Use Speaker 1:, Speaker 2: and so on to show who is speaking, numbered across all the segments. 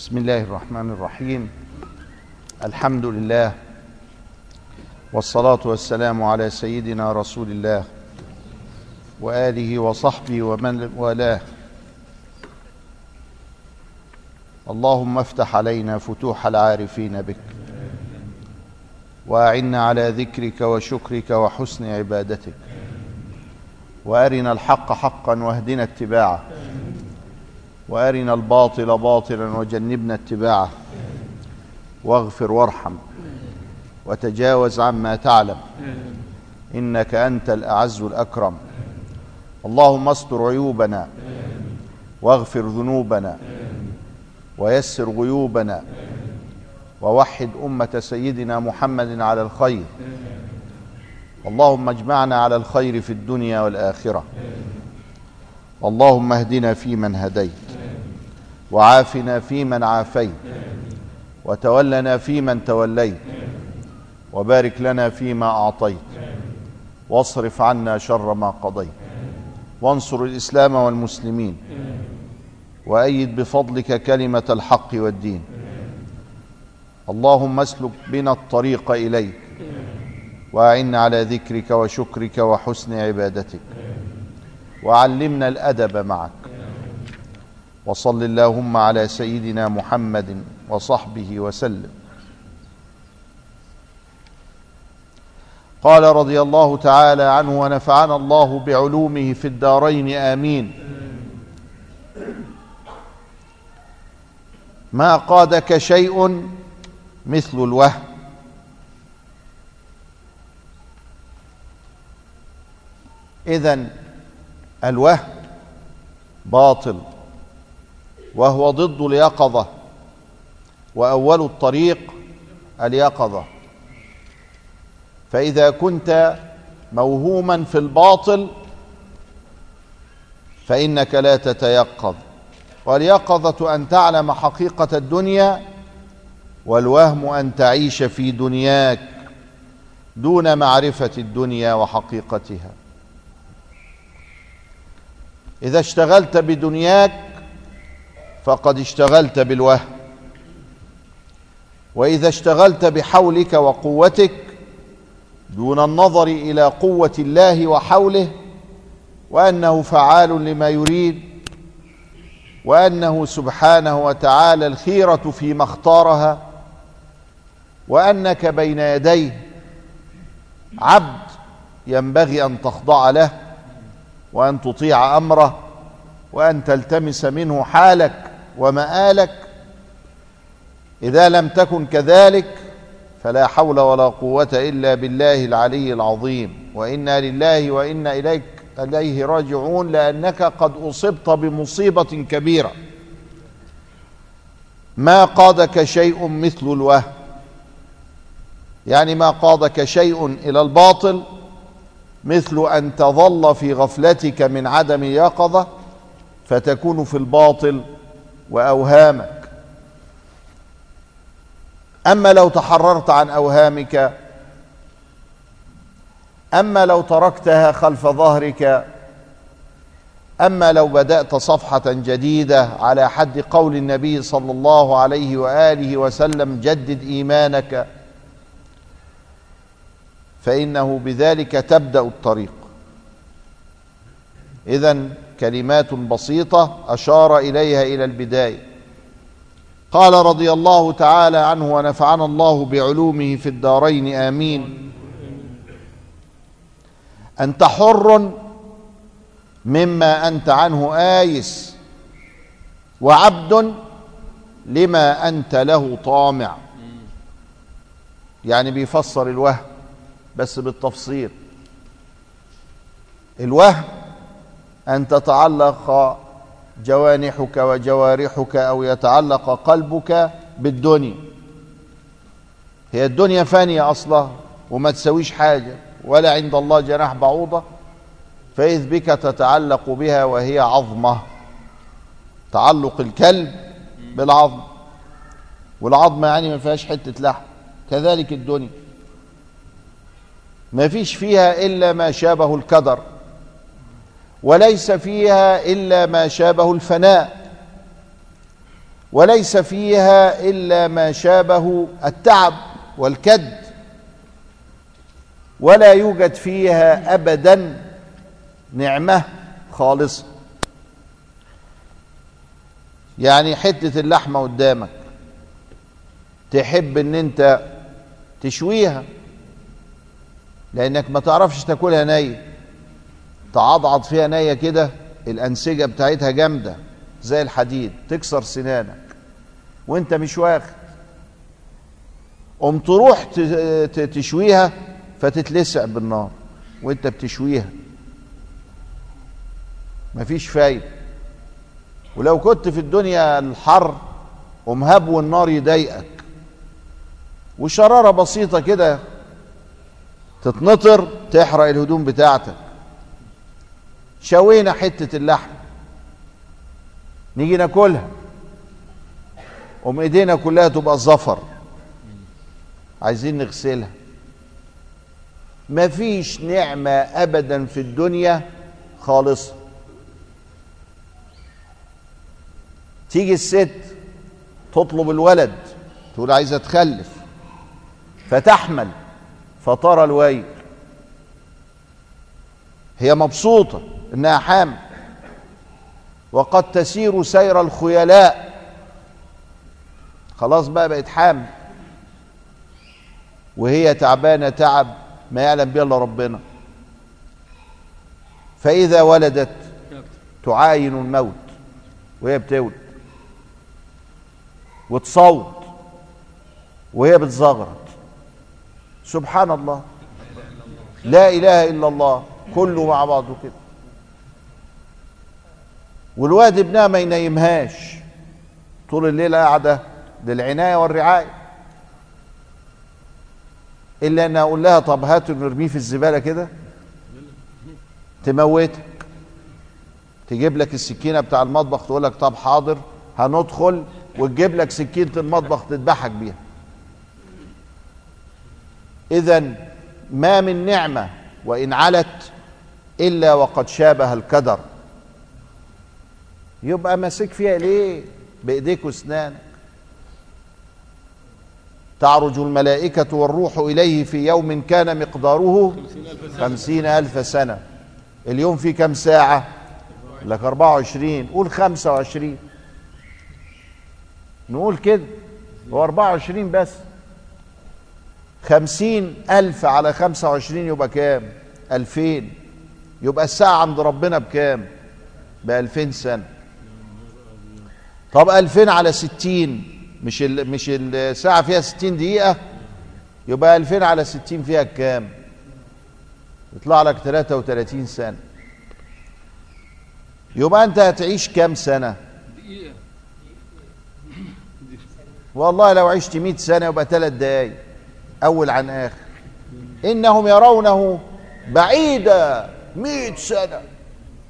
Speaker 1: بسم الله الرحمن الرحيم. الحمد لله والصلاة والسلام على سيدنا رسول الله وآله وصحبه ومن والاه. اللهم افتح علينا فتوح العارفين بك وأعنا على ذكرك وشكرك وحسن عبادتك وأرنا الحق حقا واهدنا اتباعه. وأرنا الباطل باطلا وجنبنا اتباعه. واغفر وارحم وتجاوز عما تعلم. إنك أنت الأعز الأكرم. اللهم استر عيوبنا واغفر ذنوبنا ويسر غيوبنا ووحد أمة سيدنا محمد على الخير. اللهم اجمعنا على الخير في الدنيا والآخرة. اللهم اهدنا فيمن هديت. وعافنا فيمن عافيت وتولنا فيمن توليت وبارك لنا فيما أعطيت واصرف عنا شر ما قضيت. وانصر الإسلام والمسلمين وأيد بفضلك كلمة الحق والدين. اللهم اسلك بنا الطريق إليك وأعنا على ذكرك وشكرك وحسن عبادتك وعلمنا الأدب معك. وصل اللهم على سيدنا محمد وصحبه وسلم. قال رضي الله تعالى عنه ونفعنا الله بعلومه في الدارين آمين. ما قادك شيء مثل الوهم. اذا الوهم باطل. وهو ضد اليقظة وأول الطريق اليقظة. فإذا كنت موهوما في الباطل فإنك لا تتيقظ. واليقظة أن تعلم حقيقة الدنيا والوهم أن تعيش في دنياك دون معرفة الدنيا وحقيقتها. إذا اشتغلت بدنياك فقد اشتغلت بالوهم. وإذا اشتغلت بحولك وقوتك دون النظر إلى قوة الله وحوله وأنه فعال لما يريد وأنه سبحانه وتعالى الخيرة فيما اختارها وأنك بين يديه عبد ينبغي أن تخضع له وأن تطيع أمره وأن تلتمس منه حالك. ومآلك إذا لم تكن كذلك فلا حول ولا قوة إلا بالله العلي العظيم. وإنا لله وإنا إليك إليه راجعون لأنك قد أصبت بمصيبة كبيرة. ما قادك شيء مثل الوهم. يعني ما قادك شيء إلى الباطل مثل أن تظل في غفلتك من عدم يقظة فتكون في الباطل وأوهامك. أما لو تحررت عن أوهامك أما لو تركتها خلف ظهرك أما لو بدأت صفحة جديدة على حد قول النبي صلى الله عليه وآله وسلم جدد إيمانك فإنه بذلك تبدأ الطريق. اذا كلمات بسيطة أشار إليها إلى البداية. قال رضي الله تعالى عنه ونفعنا الله بعلومه في الدارين آمين. أنت حر مما أنت عنه آيس وعبد لما أنت له طامع. يعني بيفسر الوهم بس بالتفصيل. الوهم أن تتعلق جوانحك وجوارحك أو يتعلق قلبك بالدنيا. هي الدنيا فانية أصلا وما تسويش حاجة ولا عند الله جناح بعوضة. فإذ بك تتعلق بها وهي عظمة تعلق الكلب بالعظم. والعظمة يعني ما فيهاش حتة لحم كذلك الدنيا. ما فيش فيها إلا ما شابه الكدر. وليس فيها إلا ما شابه الفناء. وليس فيها إلا ما شابه التعب والكد. ولا يوجد فيها ابدا نعمة خالصة. يعني حتة اللحمة قدامك. تحب إن أنت تشويها. لأنك ما تعرفش تاكلها نيه تعضعض فيها نيه كده الأنسجة بتاعتها جامدة زي الحديد تكسر سنانك. وأنت مش واخد. قوم تروح تشويها فتتلسع بالنار وأنت بتشويها. مفيش فايدة. ولو كنت في الدنيا الحر قوم هبو النار يضايقك. وشرارة بسيطة كده تتنطر تحرق الهدوم بتاعتك. شوينا حتة اللحم. نيجي ناكلها. قوم ايدينا كلها تبقى زفر عايزين نغسلها. مفيش نعمة ابدا في الدنيا خالصة. تيجي الست تطلب الولد تقول عايزة تخلف فتحمل فترى الويل. هي مبسوطة إنها حامل. وقد تسير سير الخيلاء. خلاص بقى بقت حامل. وهي تعبانة تعب ما يعلم به إلا ربنا. فإذا ولدت تعاين الموت وهي بتولد. وتصوت وهي بتزغرط. سبحان الله. لا إله إلا الله. كله مع بعضه كده. والواد ابنها ما ينيمهاش. طول الليل قاعدة للعناية والرعاية. إلا أن أقول لها طب هاتوا نرميه في الزبالة كده. تموتك. تجيب لك السكينة بتاع المطبخ تقول لك طب حاضر هندخل وتجيب لك سكينة المطبخ تذبحك بيها. اذا ما من نعمة وإن علت إلا وقد شابه الكدر. يبقى ماسك فيها ليه؟ بإيديك واسنانك تعرج الملائكة والروح إليه في يوم كان مقداره خمسين ألف سنة. اليوم فيه كم ساعة؟ لك أربعة وعشرين. قول خمسة وعشرين. نقول كده. هو أربعة وعشرين بس. خمسين ألف على خمسة وعشرين يبقى كام؟ ألفين. يبقى الساعة عند ربنا بكام؟ بألفين سنة. طب ألفين على ستين مش ال مش الساعة فيها ستين دقيقة؟ يبقى ألفين على ستين فيها كام يطلع لك تلاتة وتلاتين سنة. يبقى أنت هتعيش كام سنة؟ والله لو عشت مئة سنة يبقى ثلاث دقايق أول عن آخر. إنهم يرونه بعيدا. مئة سنة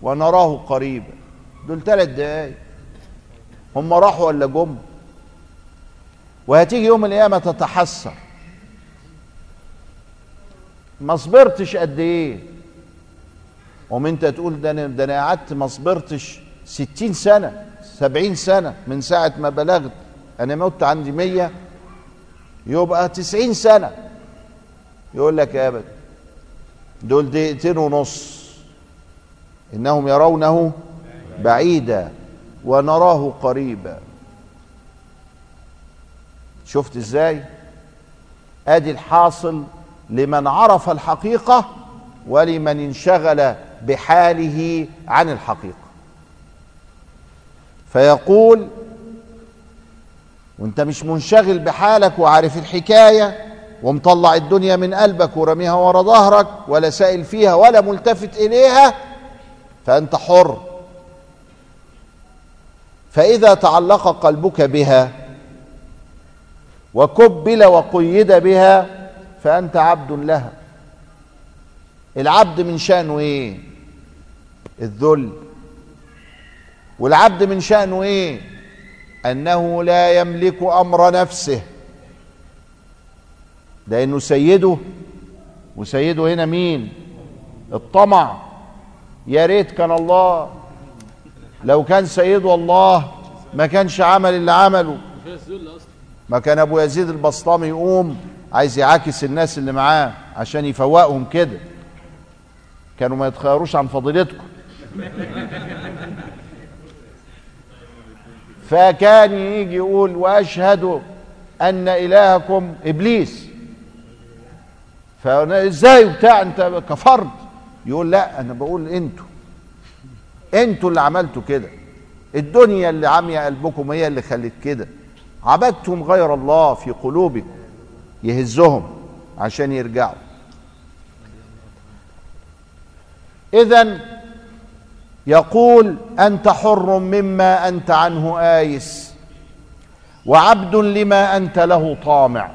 Speaker 1: ونراه قريبا دول ثلاث دقايق. هم راحوا ولا جم؟ وهتيجي يوم القيامة تتحسر. ما صبرتش قد إيه؟ قوم أنت تقول ده أنا ده أنا قعدت ما صبرتش ستين سنة سبعين سنة من ساعة ما بلغت. أنا مت عندي مية يبقى تسعين سنة. يقول لك يا ابدا دول دقيقتين ونص. إنهم يرونه بعيدا ونراه قريبا. شفت إزاي؟ أدي الحاصل لمن عرف الحقيقة ولمن انشغل بحاله عن الحقيقة. فيقول وأنت مش منشغل بحالك وعارف الحكاية ومطلع الدنيا من قلبك ورميها ورا ظهرك ولا سائل فيها ولا ملتفت إليها فأنت حر. فإذا تعلق قلبك بها وكبل وقيد بها فأنت عبد لها. العبد من شانه إيه؟ الذل. والعبد من شانه إيه؟ أنه لا يملك أمر نفسه. لأنه سيده وسيده هنا مين؟ الطمع. يا ريت كان الله لو كان سيده الله ما كانش عمل اللي عمله. ما كان أبو يزيد البسطامي يقوم عايز يعاكس الناس اللي معاه عشان يفوقهم كده. كانوا ما يتخيروش عن فضيلتكم. فكان يجي يقول وأشهد أن إلهكم إبليس. فازاي بتاع أنت كفرت يقول لا أنا بقول أنتوا. أنتوا اللي عملتوا كده. الدنيا اللي عامية قلبكم هي اللي خلت كده. عبدتم غير الله في قلوبكم. يهزهم عشان يرجعوا. اذا يقول أنت حر مما أنت عنه آيس وعبد لما أنت له طامع.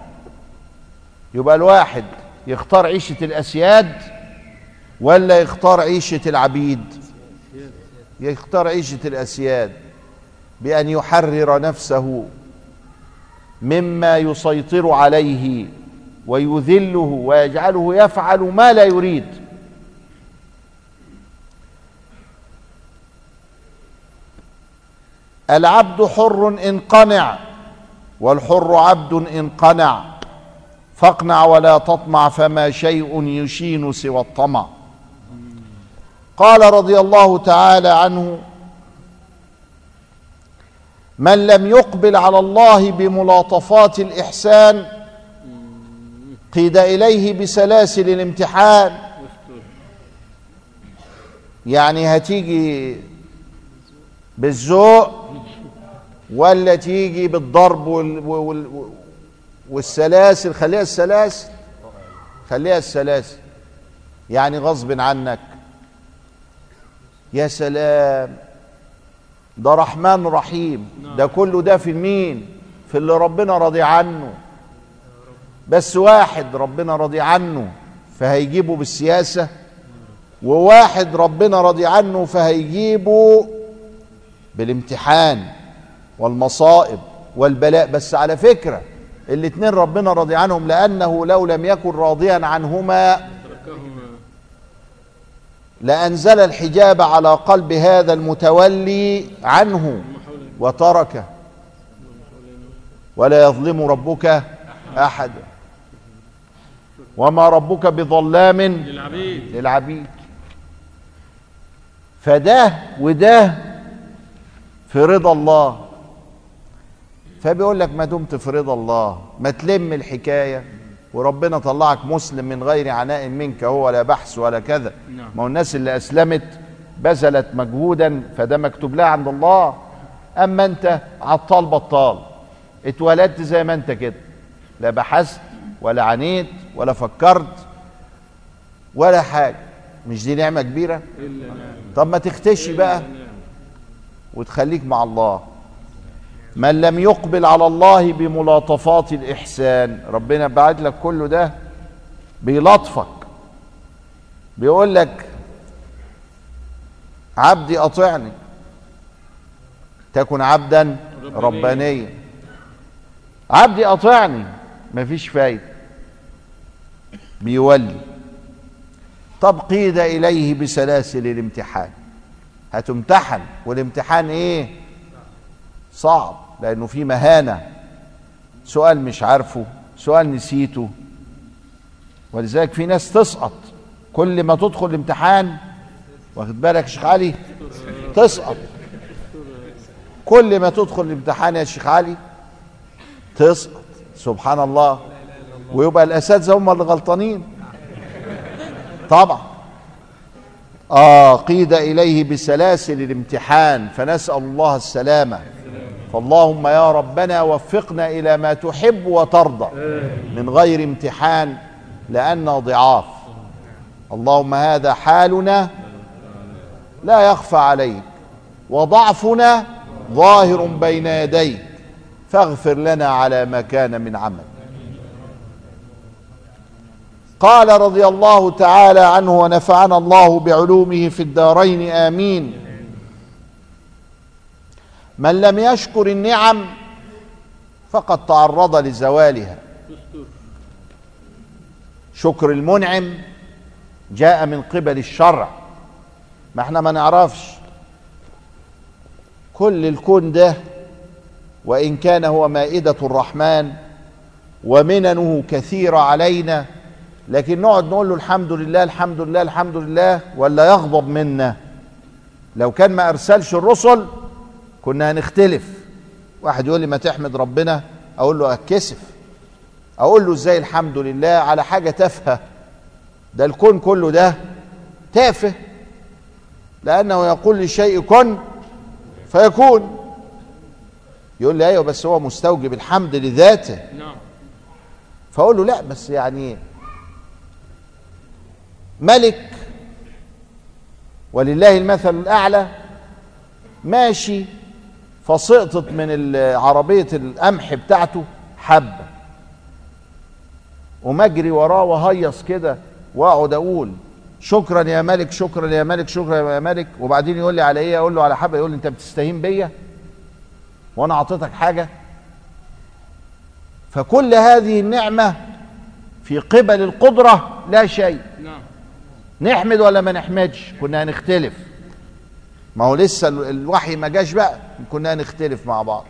Speaker 1: يبقى الواحد يختار عيشة الأسياد ولا يختار عيشة العبيد؟ يختار عيشة الأسياد بأن يحرر نفسه مما يسيطر عليه ويذله ويجعله يفعل ما لا يريد. العبد حر إن قنع والحر عبد إن قنع. فاقنع ولا تطمع فما شيء يشين سوى الطمع. قال رضي الله تعالى عنه من لم يقبل على الله بملاطفات الإحسان قيد إليه بسلاسل الامتحان. يعني هتيجي بالذوق ولا تيجي بالضرب والسلاسل خليها السلاسل. خليها السلاسل. يعني غصب عنك. يا سلام. ده رحمن رحيم. ده كله ده في مين؟ في اللي ربنا راضي عنه. بس واحد ربنا راضي عنه فهيجيبه بالسياسة وواحد ربنا راضي عنه فهيجيبه بالامتحان والمصائب والبلاء. بس على فكرة الاتنين ربنا راضي عنهم لأنه لو لم يكن راضيا عنهما لأنزل الحجاب على قلب هذا المتولي عنه وتركه. ولا يظلم ربك أحدا وما ربك بظلام
Speaker 2: للعبيد
Speaker 1: للعبيد. فده وده في رضا الله. فبيقول لك ما دمت في رضا الله ما تلم الحكاية. وربنا طلعك مسلم من غير عناء منك هو ولا بحث ولا كذا.
Speaker 2: نعم.
Speaker 1: ما هو الناس اللي أسلمت بذلت مجهودا فده مكتوب لها عند الله. أما أنت عطال بطال اتولدت زي ما أنت كده. لا بحثت ولا عانيت ولا فكرت ولا حاجة. مش دي
Speaker 2: نعمة كبيرة؟
Speaker 1: طب ما تختشي بقى. وتخليك مع الله. من لم يقبل على الله بملاطفات الإحسان. ربنا بعد لك كله ده بيلطفك بيقول لك عبدي أطعني. تكن عبدا
Speaker 2: ربانيا.
Speaker 1: عبدي أطعني. مفيش فايدة. بيولي. طب قيد إليه بسلاسل الامتحان. هتمتحن. والامتحان إيه؟ صعب. لأنه في مهانة. سؤال مش عارفه سؤال نسيته. ولذلك في ناس تسقط. كل ما تدخل الامتحان واخد بالك يا شيخ علي؟ تسقط. كل ما تدخل الامتحان يا شيخ علي تسقط. سبحان الله. ويبقى الأساتذة هم اللي غلطانين. طبعا. آه قيد إليه بسلاسل الامتحان فنسأل الله السلامة. فاللهم يا ربنا وفقنا إلى ما تحب وترضى. من غير امتحان لأننا ضعاف. اللهم هذا حالنا لا يخفى عليك وضعفنا ظاهر بين يديك. فاغفر لنا على ما كان من عمل. قال رضي الله تعالى عنه ونفعنا الله بعلومه في الدارين آمين. من لم يشكر النعم فقد تعرض لزوالها. شكر المنعم جاء من قبل الشرع. ما إحنا ما نعرفش. كل الكون ده وإن كان هو مائدة الرحمن ومننه كثيره علينا لكن نقعد نقول له الحمد لله الحمد لله الحمد لله ولا يغضب منا. لو كان ما أرسلش الرسل كنا هنختلف. واحد يقول لي ما تحمد ربنا أقول له أتكسف. أقول له إزاي الحمد لله على حاجة تافهة؟ ده الكون كله ده تافه. لأنه يقول للشيء كن فيكون. يقول لي أيوه بس هو مستوجب الحمد لذاته.
Speaker 2: نعم.
Speaker 1: فأقول له لا بس يعني ملك ولله المثل الأعلى ماشي. فسقطت من عربية القمح بتاعته حبة. ومجري وراه وهيص كده واقعد أقول شكرا يا ملك شكرا يا ملك شكرا يا ملك. وبعدين يقول لي على إيه؟ أقول له على حبة يقول لي أنت بتستهين بيا؟ وأنا أعطيتك حاجة؟ فكل هذه النعمة في قبل القدرة لا شيء.
Speaker 2: نعم.
Speaker 1: نحمد ولا ما نحمدش؟ كنا هنختلف. ما هو لسه ال- الوحي ما جاش بقى. كنا هنختلف مع بعض.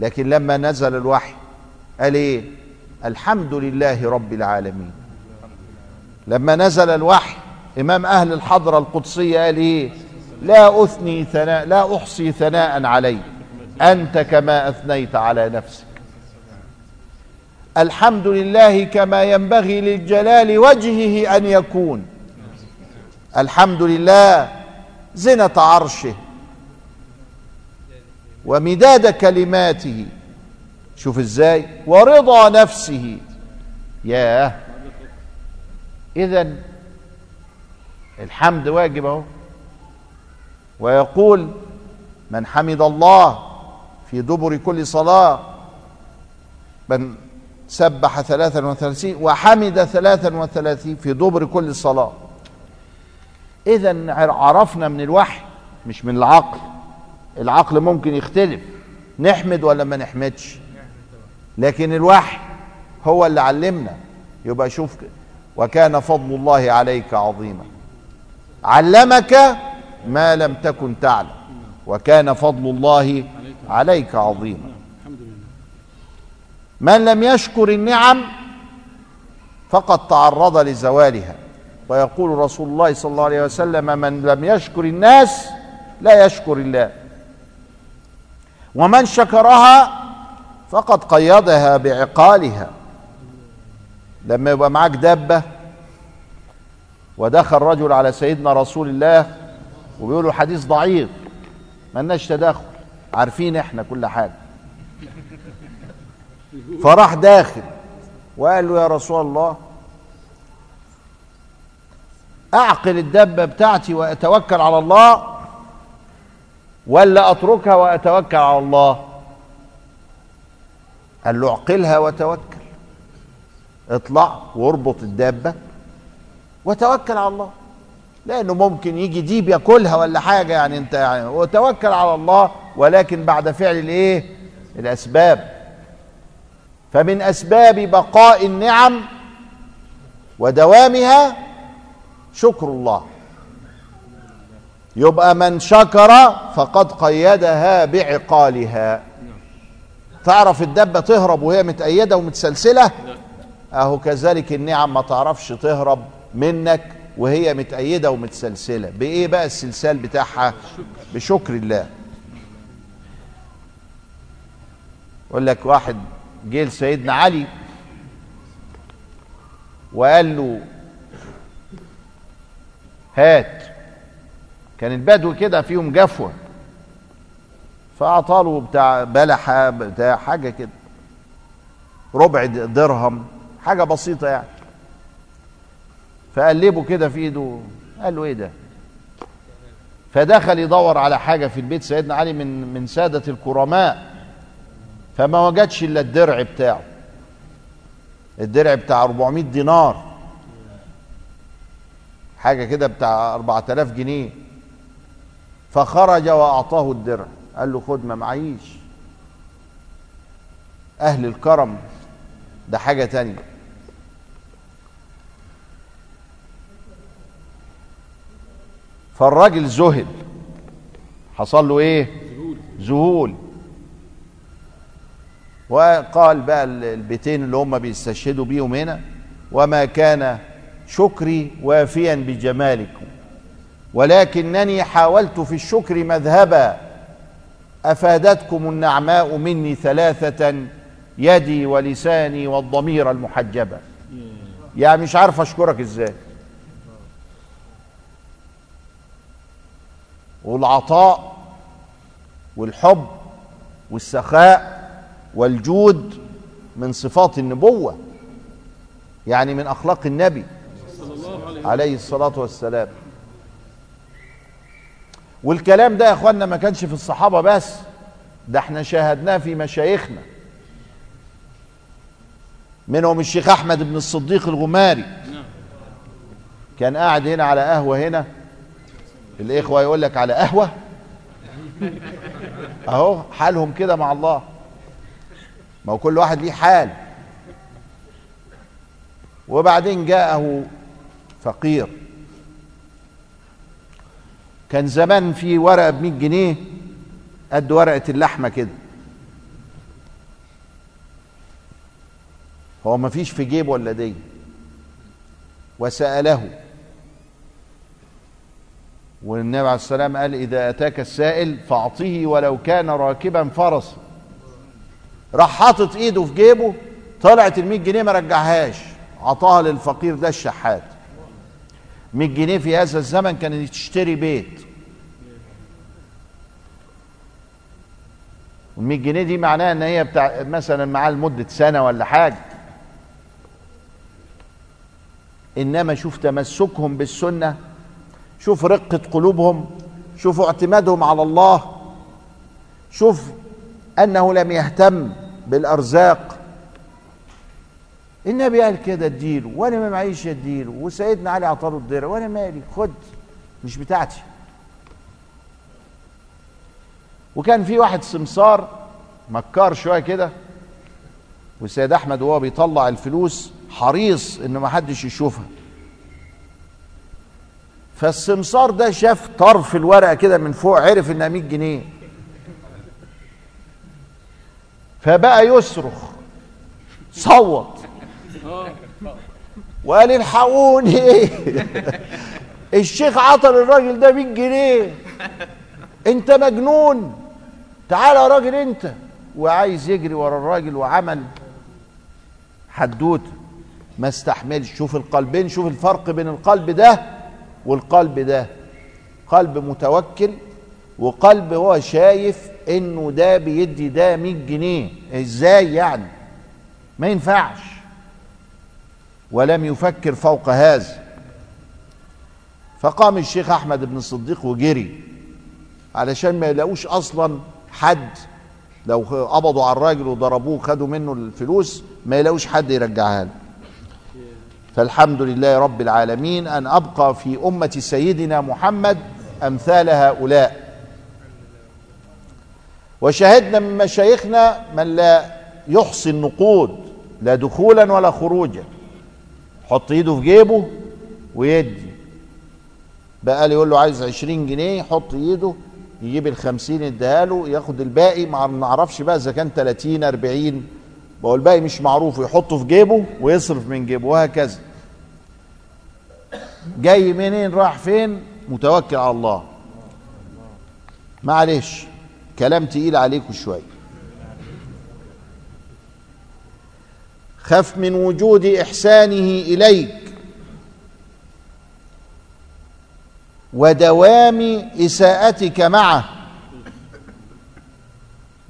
Speaker 1: لكن لما نزل الوحي قال إيه؟ الحمد لله رب العالمين. لما نزل الوحي إمام أهل الحضرة القدسية قال إيه؟ لا أثني ثناء لا أحصي ثناء عليك أنت كما أثنيت على نفسك. الحمد لله كما ينبغي للجلال وجهه أن يكون. الحمد لله زنة عرشه ومداد كلماته. شوف إزاي؟ ورضا نفسه. ياه. اذا الحمد واجب أهو. ويقول من حمد الله في دبر كل صلاة من سبح ثلاثا وثلاثين وحمد ثلاثا وثلاثين في دبر كل صلاة. إذا عرفنا من الوحي مش من العقل. العقل ممكن يختلف نحمد ولا ما نحمدش. لكن الوحي هو اللي علمنا. يبقى شوف وكان فضل الله عليك عظيما. علمك ما لم تكن تعلم وكان فضل الله عليك عظيما. من لم يشكر النعم فقد تعرض لزوالها. ويقول رسول الله صلى الله عليه وسلم من لم يشكر الناس لا يشكر الله. ومن شكرها فقد قيدها بعقالها. لما يبقى معاك دابة ودخل رجل على سيدنا رسول الله وبيقولوا حديث ضعيف ملناش تداخل عارفين إحنا كل حاجة. فراح داخل وقال له يا رسول الله أعقل الدبه بتاعتي وأتوكل على الله ولا أتركها وأتوكل على الله. قال له أعقلها وتوكل. اطلع واربط الدابة وتوكل على الله. لأنه ممكن يجي ديب ياكلها ولا حاجة يعني أنت يعني وتوكل على الله ولكن بعد فعل الإيه؟ الأسباب. فمن أسباب بقاء النعم ودوامها شكر الله. يبقى من شكر فقد قيدها بعقالها. تعرف الدبة تهرب وهي متأيدة ومتسلسلة؟ أهو كذلك النعم ما تعرفش تهرب منك وهي متأيدة ومتسلسلة. بإيه بقى السلسال بتاعها؟ بشكر الله. يقول لك واحد جه لسيدنا علي وقال له هات. كان البدو كده فيهم جفوة. فأعطاله بتاع بلحه بتاع حاجة كده. ربع درهم. حاجة بسيطة يعني. فقلبه كده في إيده. قال له إيه ده؟ فدخل يدور على حاجة في البيت سيدنا علي من من سادة الكرماء. فما وجدش إلا الدرع بتاعه. الدرع بتاع 400 دينار. حاجة كده بتاع 4000 جنيه. فخرج وأعطاه الدرع. قال له خد ما معيش. أهل الكرم. ده حاجة تانية. فالراجل ذهل. حصل له
Speaker 2: إيه؟
Speaker 1: ذهول. وقال بقى ال- البيتين اللي هم بيستشهدوا بيهم هنا. وما كان شكري وافيا بجمالكم. ولكنني حاولت في الشكر مذهبا. أفادتكم النعماء مني ثلاثة يدي ولساني والضمير المحجبه يعني مش عارف أشكرك إزاي. والعطاء والحب والسخاء والجود من صفات النبوة يعني من أخلاق النبي.
Speaker 2: عليه
Speaker 1: الصلاة والسلام. والكلام ده يا اخوانا ما كانش في الصحابة بس ده إحنا شاهدناه في مشايخنا. منهم الشيخ أحمد بن الصديق الغماري. كان قاعد هنا على قهوة هنا. الإخوة يقول لك على قهوة؟ أهو حالهم كده مع الله. ما هو كل واحد ليه حال. وبعدين جاءه فقير. كان زمان في ورقة ب 100 جنيه قد ورقة اللحمة كده. هو ما فيش في جيبه ولا دي. وسأله. والنبي عليه السلام قال إذا أتاك السائل فأعطيه ولو كان راكبا فرسا راح حاطط إيده في جيبه طلعت ال 100 جنيه ما رجعهاش. عطاها للفقير ده الشحات. 100 جنيه في هذا الزمن كانت تشتري بيت. وال 100 جنيه دي معناها إن هي بتاع مثلا معاه لمدة سنة ولا حاجة. إنما شوف تمسكهم بالسنة شوف رقة قلوبهم شوفوا اعتمادهم على الله شوف أنه لم يهتم بالأرزاق. النبي قال كده اديله. وأنا ما معيش اديله وسيدنا علي عطاله الدرع. وأنا مالي؟ خد. مش بتاعتي. وكان في واحد سمسار مكار شوية كده والسيد أحمد وهو بيطلع الفلوس حريص ان ما حدش يشوفها. فالسمسار ده شاف طرف الورقة كده من فوق عرف إنها 100 جنيه. فبقى يصرخ. صوت. وقال الحقوني الشيخ عطل الراجل ده 100 جنيه. انت مجنون. تعال يا راجل انت. وعايز يجري ورا الراجل وعمل حدوته. ما استحملش. شوف القلبين شوف الفرق بين القلب ده والقلب ده. قلب متوكل وقلب هو شايف انه ده بيدي ده 100 جنيه. إزاي يعني؟ ما ينفعش. ولم يفكر فوق هذا. فقام الشيخ أحمد بن الصديق وجري علشان ما يلاقوش أصلا حد. لو قبضوا على الراجل وضربوه خدوا منه الفلوس ما يلاقوش حد يرجعها له. فالحمد لله رب العالمين أن أبقى في أمة سيدنا محمد أمثال هؤلاء. وشهدنا من مشايخنا من لا يحصي النقود لا دخولا ولا خروجا. حط ايده في جيبه ويدي. بقى يقول له عايز عشرين جنيه يحط ايده يجيب الخمسين اديها له ياخد الباقي. ما نعرفش بقى إذا كان 30 40 بقول الباقي مش معروف يحطه في جيبه ويصرف من جيبه وهكذا. جاي منين؟ راح فين؟ متوكل على الله. معلش كلام تقيل عليكم شوية. خف من وجود إحسانه إليك. ودوام إساءتك معه.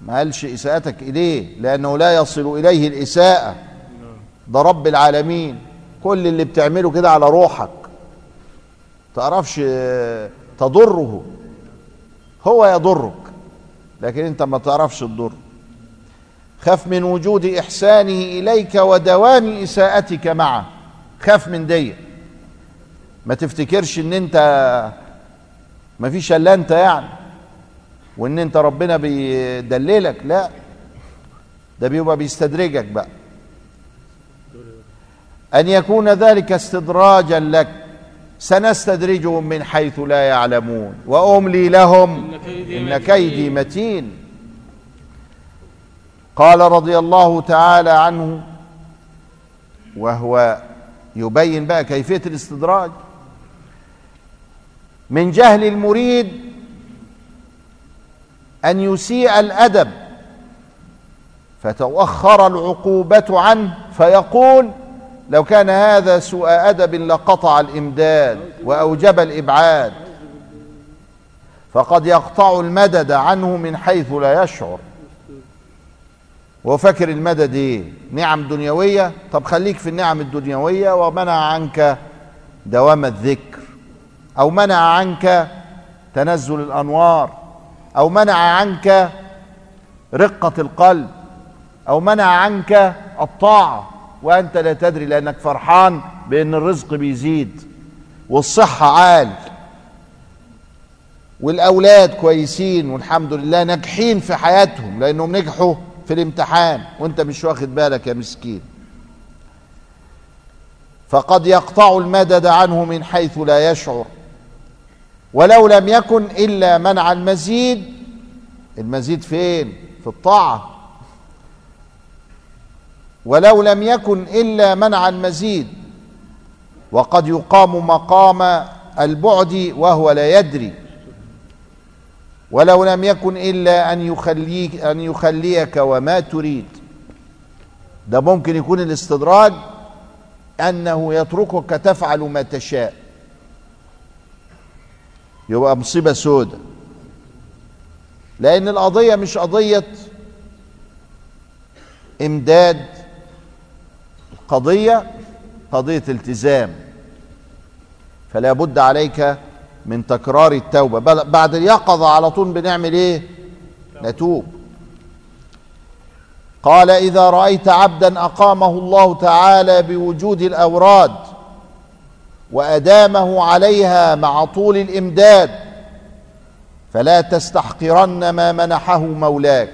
Speaker 1: ما قالش إساءتك إليه؟ لأنه لا يصل إليه الإساءة. ده رب العالمين. كل اللي بتعمله كده على روحك. تعرفش تضره. هو يضرك. لكن أنت ما تعرفش تضر خف من وجود إحسانه إليك ودوام إساءتك معه. خاف من دي. ما تفتكرش إن أنت ما فيش إلا أنت يعني وإن أنت ربنا بيدللك. لا ده بيبقى بيستدرجك بقى. أن يكون ذلك استدراجا لك سنستدرجهم من حيث لا يعلمون. وأملي لهم
Speaker 2: إن كيدي
Speaker 1: متين. قال رضي الله تعالى عنه وهو يبين بقى كيفية الاستدراج. من جهل المريد أن يسيء الأدب فتؤخر العقوبة عنه فيقول لو كان هذا سوء أدب لقطع الإمداد وأوجب الإبعاد فقد يقطع المدد عنه من حيث لا يشعر. وفكر المدد إيه؟ نعم دنيوية؟ طب خليك في النعم الدنيوية ومنع عنك دوام الذكر أو منع عنك تنزل الأنوار أو منع عنك رقة القلب أو منع عنك الطاعة وأنت لا تدري لأنك فرحان بأن الرزق بيزيد والصحة عال والأولاد كويسين والحمد لله ناجحين في حياتهم لأنهم نجحوا. في الامتحان وانت مش واخد بالك يا مسكين. فقد يقطع المدد عنه من حيث لا يشعر. ولو لم يكن إلا منع المزيد المزيد فين؟ في الطاعة. ولو لم يكن إلا منع المزيد وقد يقام مقام البعد وهو لا يدري. ولو لم يكن إلا أن يخليك أن يخليك وما تريد. ده ممكن يكون الاستدراج أنه يتركك تفعل ما تشاء. يبقى مصيبة سودة. لأن القضية مش قضية إمداد. القضية قضية التزام. فلا بد عليك من تكرار التوبة. بعد اليقظه على طول بنعمل إيه؟ نتوب. قال إذا رأيت عبدا أقامه الله تعالى بوجود الأوراد وأدامه عليها مع طول الإمداد فلا تستحقرن ما منحه مولاك.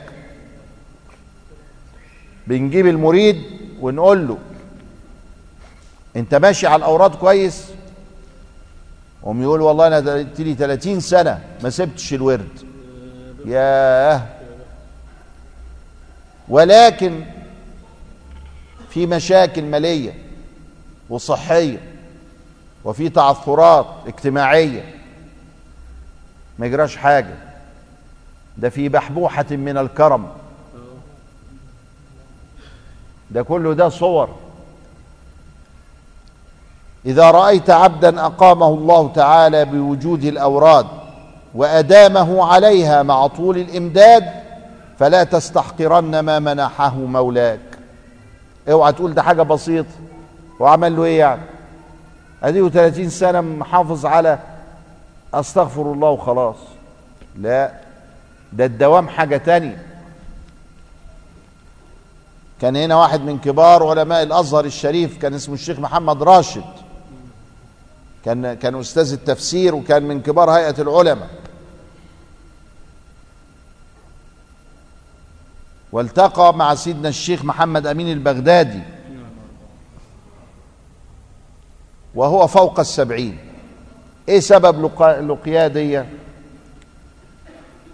Speaker 1: بنجيب المريد ونقول له أنت ماشي على الأوراد كويس؟ قوم يقول والله أنا لي 30 سنة ما سبتش الورد. ياه. ولكن في مشاكل مالية وصحية وفي تعثرات اجتماعية ما يجراش حاجة. ده في بحبوحة من الكرم. ده كله ده صور. إذا رأيت عبدا أقامه الله تعالى بوجود الأوراد وأدامه عليها مع طول الإمداد فلا تستحقرن ما منحه مولاك. اوعى تقول ده حاجة بسيطة. وعمل له إيه يعني؟ اديه 30 سنة محافظ على أستغفر الله وخلاص. لا ده الدوام حاجة تانية. كان هنا واحد من كبار علماء الأزهر الشريف كان اسمه الشيخ محمد راشد. كان كان أستاذ التفسير وكان من كبار هيئة العلماء. والتقى مع سيدنا الشيخ محمد أمين البغدادي. وهو فوق السبعين. إيه سبب لقياه دي؟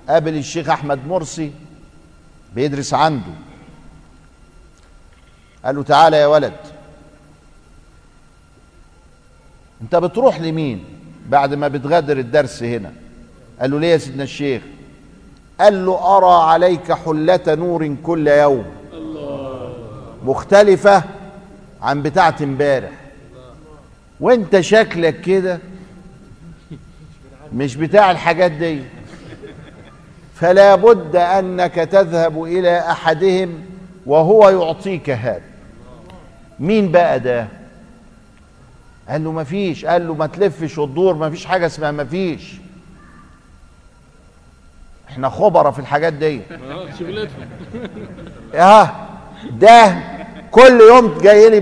Speaker 1: قابل الشيخ أحمد مرسي بيدرس عنده. قال له تعالى يا ولد. انت بتروح لمين بعد ما بتغادر الدرس هنا؟ قال له ليه يا سيدنا الشيخ؟ قال له أرى عليك حلة نور كل يوم. مختلفة عن بتاعة امبارح. وانت شكلك كده؟ مش بتاع الحاجات دي. فلا بد أنك تذهب إلى أحدهم وهو يعطيك هذا. مين بقى ده؟ قال له ما فيش قال له ما تلفش وتدور ما فيش حاجة اسمها ما فيش إحنا خبرة في الحاجات دي.
Speaker 2: شغلتهم
Speaker 1: آه ده كل يوم جاي لي.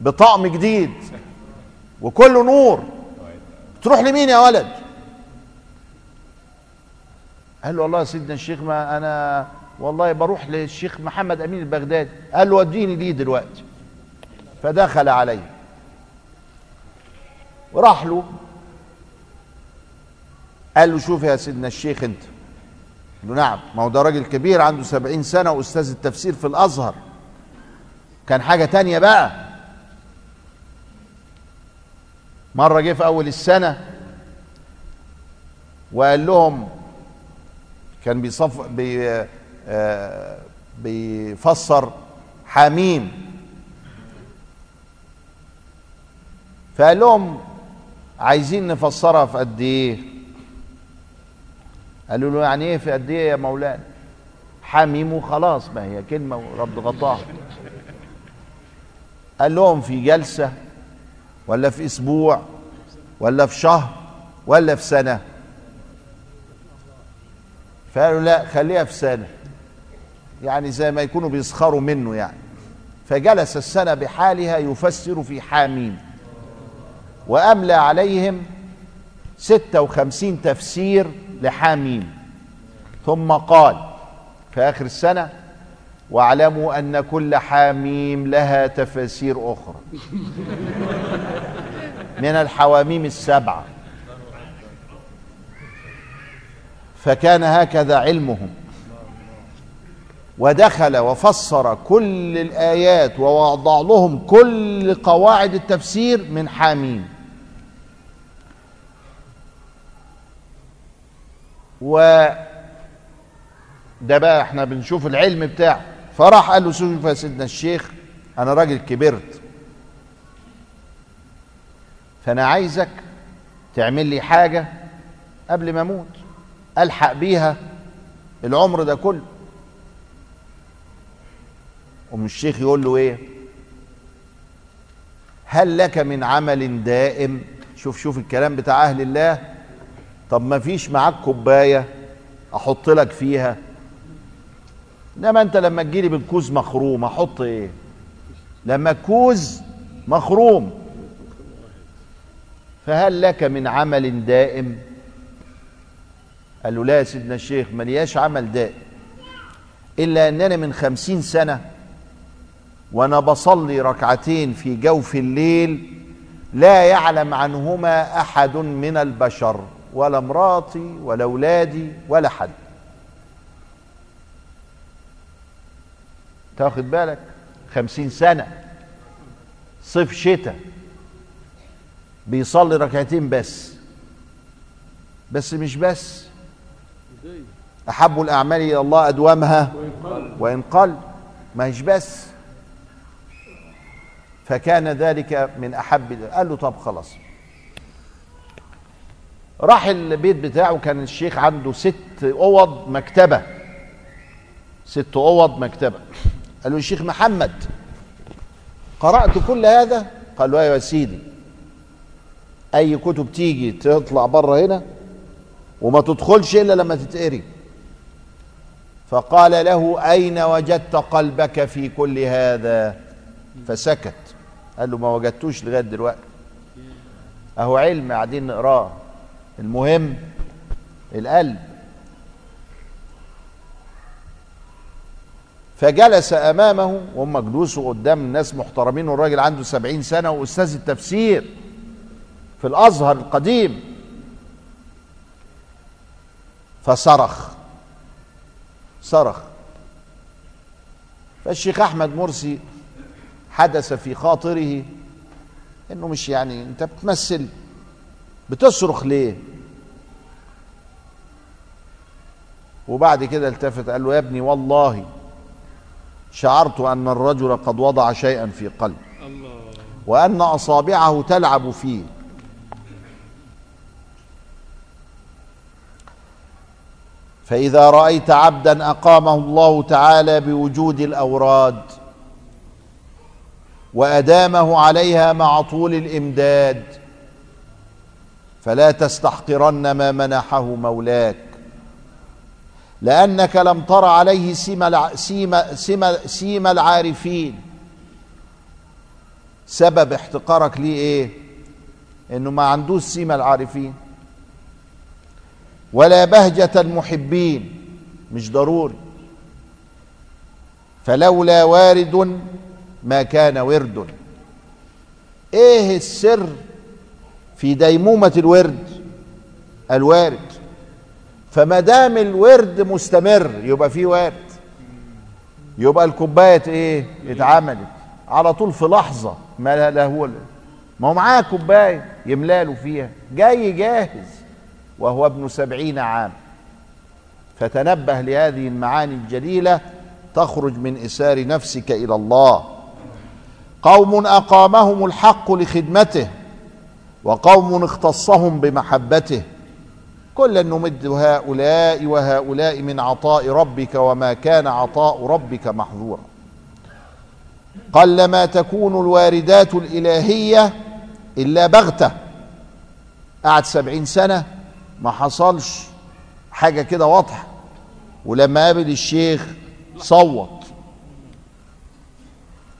Speaker 1: بطقم جديد وكله نور. تروح لمين يا ولد؟ قال له والله يا سيدنا الشيخ ما أنا والله بروح للشيخ محمد أمين البغدادي. قال له وديني ليه دلوقتي؟ فدخل عليه. وراح له. قال له شوف يا سيدنا الشيخ انت. قال له نعم. ما هو ده راجل كبير عنده سبعين سنة وأستاذ التفسير في الأزهر. كان حاجة تانية بقى. مرة جه في أول السنة وقال لهم كان بيصف بي آه بيفسر حميم. فقال لهم عايزين نفسرها في قد إيه؟ قالوا له يعني إيه في قد إيه يا مولانا؟ حميم وخلاص ما هي كلمة ورب غطاها. قال لهم في جلسة ولا في أسبوع ولا في شهر ولا في سنة. فقالوا لا خليها في سنة. يعني زي ما يكونوا بيسخروا منه يعني. فجلس السنة بحالها يفسر في حاميم. وأملى عليهم ستة وخمسين تفسير لحاميم. ثم قال في آخر السنة واعلموا أن كل حاميم لها تفاسير أخرى. من الحواميم السبعة. فكان هكذا علمهم. ودخل وفسر كل الآيات ووضع لهم كل قواعد التفسير من حاميم. و ده بقى إحنا بنشوف العلم بتاعه فراح قال له شوف يا سيدنا الشيخ أنا راجل كبرت. فأنا عايزك تعمل لي حاجة قبل ما أموت ألحق بيها العمر ده كله. ام الشيخ يقول له إيه؟ هل لك من عمل دائم؟ شوف شوف الكلام بتاع أهل الله. طب ما فيش معاك كوباية أحط لك فيها؟ إنما أنت لما تجيلي بالكوز مخروم أحط إيه؟ لما الكوز مخروم. فهل لك من عمل دائم؟ قال له لا يا سيدنا الشيخ ملياش عمل دائم. إلا أننا من خمسين سنة وأنا بصلي ركعتين في جوف الليل لا يعلم عنهما أحد من البشر. ولا مراتي ولا أولادي ولا حد. تاخد بالك؟ خمسين سنة. صيف شتاء. بيصلي ركعتين بس. بس مش بس. أحب الأعمال إلى الله أدومها.
Speaker 2: وإن
Speaker 1: قل. هيش بس. فكان ذلك من أحب قال له طب خلاص. راح البيت بتاعه كان الشيخ عنده ست أوض مكتبة. ست أوض مكتبة. قال له الشيخ محمد قرأت كل هذا؟ قال له أيوة يا سيدي. أي كتب تيجي تطلع بره هنا وما تدخلش إلا لما تتقري. فقال له أين وجدت قلبك في كل هذا؟ فسكت. قال له ما وجدتوش لغاية دلوقتي. أهو علم قاعدين نقراه. المهم القلب. فجلس أمامه وهم جلوسه قدام ناس محترمين والراجل عنده سبعين سنة وأستاذ التفسير في الأزهر القديم. فصرخ. صرخ. فالشيخ أحمد مرسي حدث في خاطره إنه مش يعني أنت بتمثل بتصرخ ليه؟ وبعد كده التفت قال له يا ابني والله شعرت أن الرجل قد وضع شيئا في قلبي. وأن أصابعه تلعب فيه. فإذا رأيت عبدا أقامه الله تعالى بوجود الأوراد وأدامه عليها مع طول الإمداد فلا تستحقرن ما منحه مولاك. لأنك لم تر عليه سيم سيم سيم سيما العارفين. سبب احتقارك ليه إيه؟ إنه ما عندوش سيما العارفين. ولا بهجة المحبين. مش ضروري. فلولا وارد ما كان ورد. إيه السر؟ في ديمومة الورد الوارد فما دام الورد مستمر يبقى في ورد. يبقى الكوباية إيه؟ اتعملت. على طول في لحظة ما لا هو ما هو معاه كوباية يملاله فيها. جاي جاهز وهو ابن سبعين عام. فتنبه لهذه المعاني الجليلة تخرج من إسار نفسك إلى الله. قوم أقامهم الحق لخدمته. وقوم اختصهم بمحبته. كلا نمد هؤلاء وهؤلاء من عطاء ربك وما كان عطاء ربك محظورا. قلما تكون الواردات الإلهية إلا بغتة. قعد سبعين سنة ما حصلش حاجة كده واضحة. ولما قابل الشيخ صوت.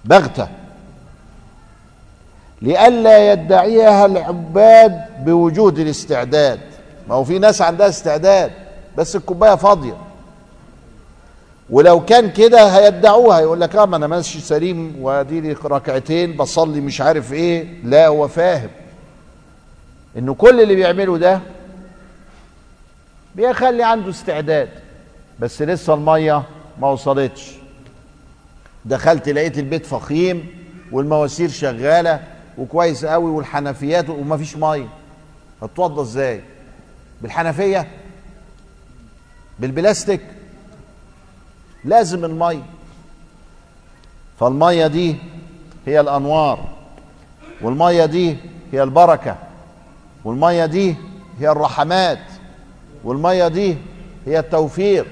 Speaker 1: بغتة. لئلا يدعيها العباد بوجود الاستعداد. ما هو في ناس عندها استعداد بس الكوباية فاضية. ولو كان كده هيدعوها يقول لك آه ما أنا ماشي سليم وأدي لي ركعتين بصلي مش عارف إيه. لا هو فاهم إنه كل اللي بيعمله ده بيخلي عنده استعداد بس لسه المية ما وصلتش. دخلت لقيت البيت فخيم والمواسير شغالة وكويس قوي والحنفيات ومفيش مية. هتوضى إزاي؟ بالحنفية؟ بالبلاستيك؟ لازم المية. فالمية دي هي الأنوار والمية دي هي البركة والمية دي هي الرحمات والمية دي هي التوفيق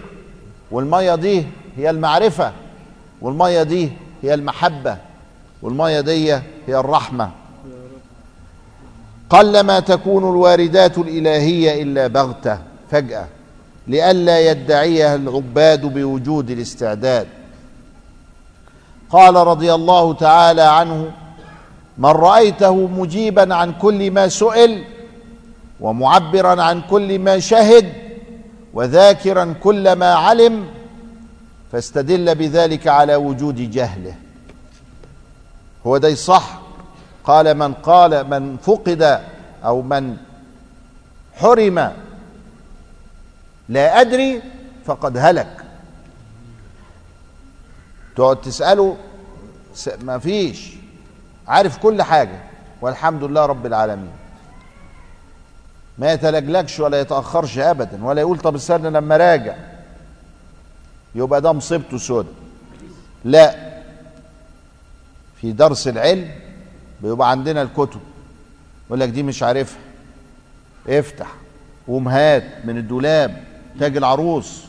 Speaker 1: والمية دي هي المعرفة والمية دي هي المحبة. والميه دي هي الرحمة. قلما تكون الواردات الإلهية إلا بغتة فجأة لئلا يدعيها العباد بوجود الاستعداد. قال رضي الله تعالى عنه من رأيته مجيبا عن كل ما سئل ومعبرا عن كل ما شهد وذاكرا كل ما علم فاستدل بذلك على وجود جهله. هو ده صح. قال من قال من فقد أو من حرم لا أدري فقد هلك. تقعد تسأله ما فيش. عارف كل حاجة. والحمد لله رب العالمين. ما يتلجلجش ولا يتأخرش ابدا ولا يقول طب استنى لما راجع. يبقى ده مصيبته سود لا. في درس العلم بيبقى عندنا الكتب. يقول لك دي مش عارفها. افتح قوم هات من الدولاب تاج العروس.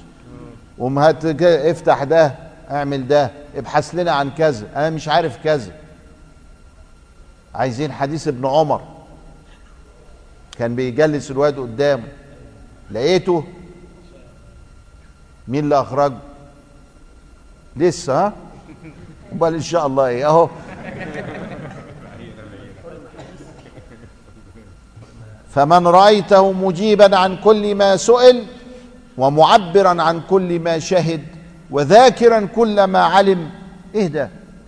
Speaker 1: قوم هات افتح ده اعمل ده ابحث لنا عن كذا. أنا مش عارف كذا. عايزين حديث ابن عمر. كان بيجلس الواد قدامه. لقيته مين اللي أخرجه؟ لسه ها؟ امال إن شاء الله إيه أهو. فمن رأيته مجيبا عن كل ما سئل ومعبرا عن كل ما شهد وذاكرا كل ما علم إهدى.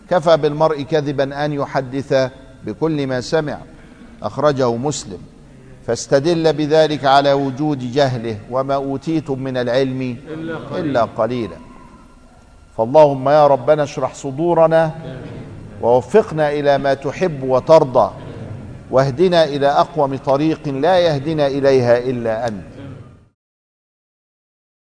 Speaker 1: كفى بالمرء كذبا أن يحدث بكل ما سمع. أخرجه مسلم. فاستدل بذلك على وجود جهله وما أوتيتم من العلم إلا قليلا. فاللهم يا ربنا اشرح صدورنا ووفقنا إلى ما تحب وترضى واهدنا إلى أقوم طريق لا يهدنا إليها إلا أنت.